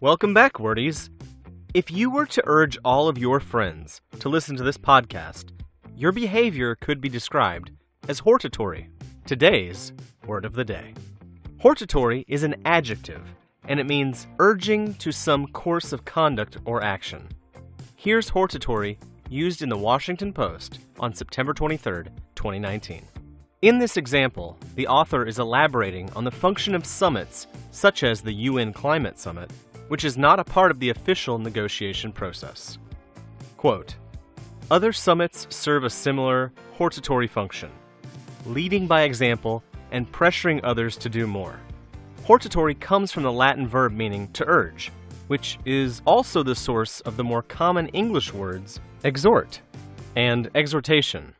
Welcome back, wordies. If you were to urge all of your friends to listen to this podcast, your behavior could be described as hortatory. Today's word of the day. Hortatory is an adjective, and it means urging to some course of conduct or action. Here's hortatory used in the Washington Post on September 23, 2019. In this example, the author is elaborating on the function of summits, such as the UN Climate Summit, which is not a part of the official negotiation process. Quote Other summits serve a similar hortatory function, leading by example and pressuring others to do more. Hortatory comes from the Latin verb meaning to urge, which is also the source of the more common English words exhort and exhortation.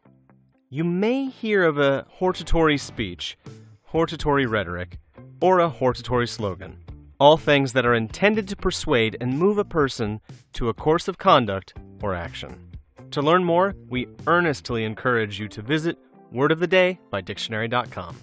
You may hear of a hortatory speech, hortatory rhetoric, or a hortatory slogan all things that are intended to persuade and move a person to a course of conduct or action. To learn more, we earnestly encourage you to visit Word of the Day by Dictionary.com.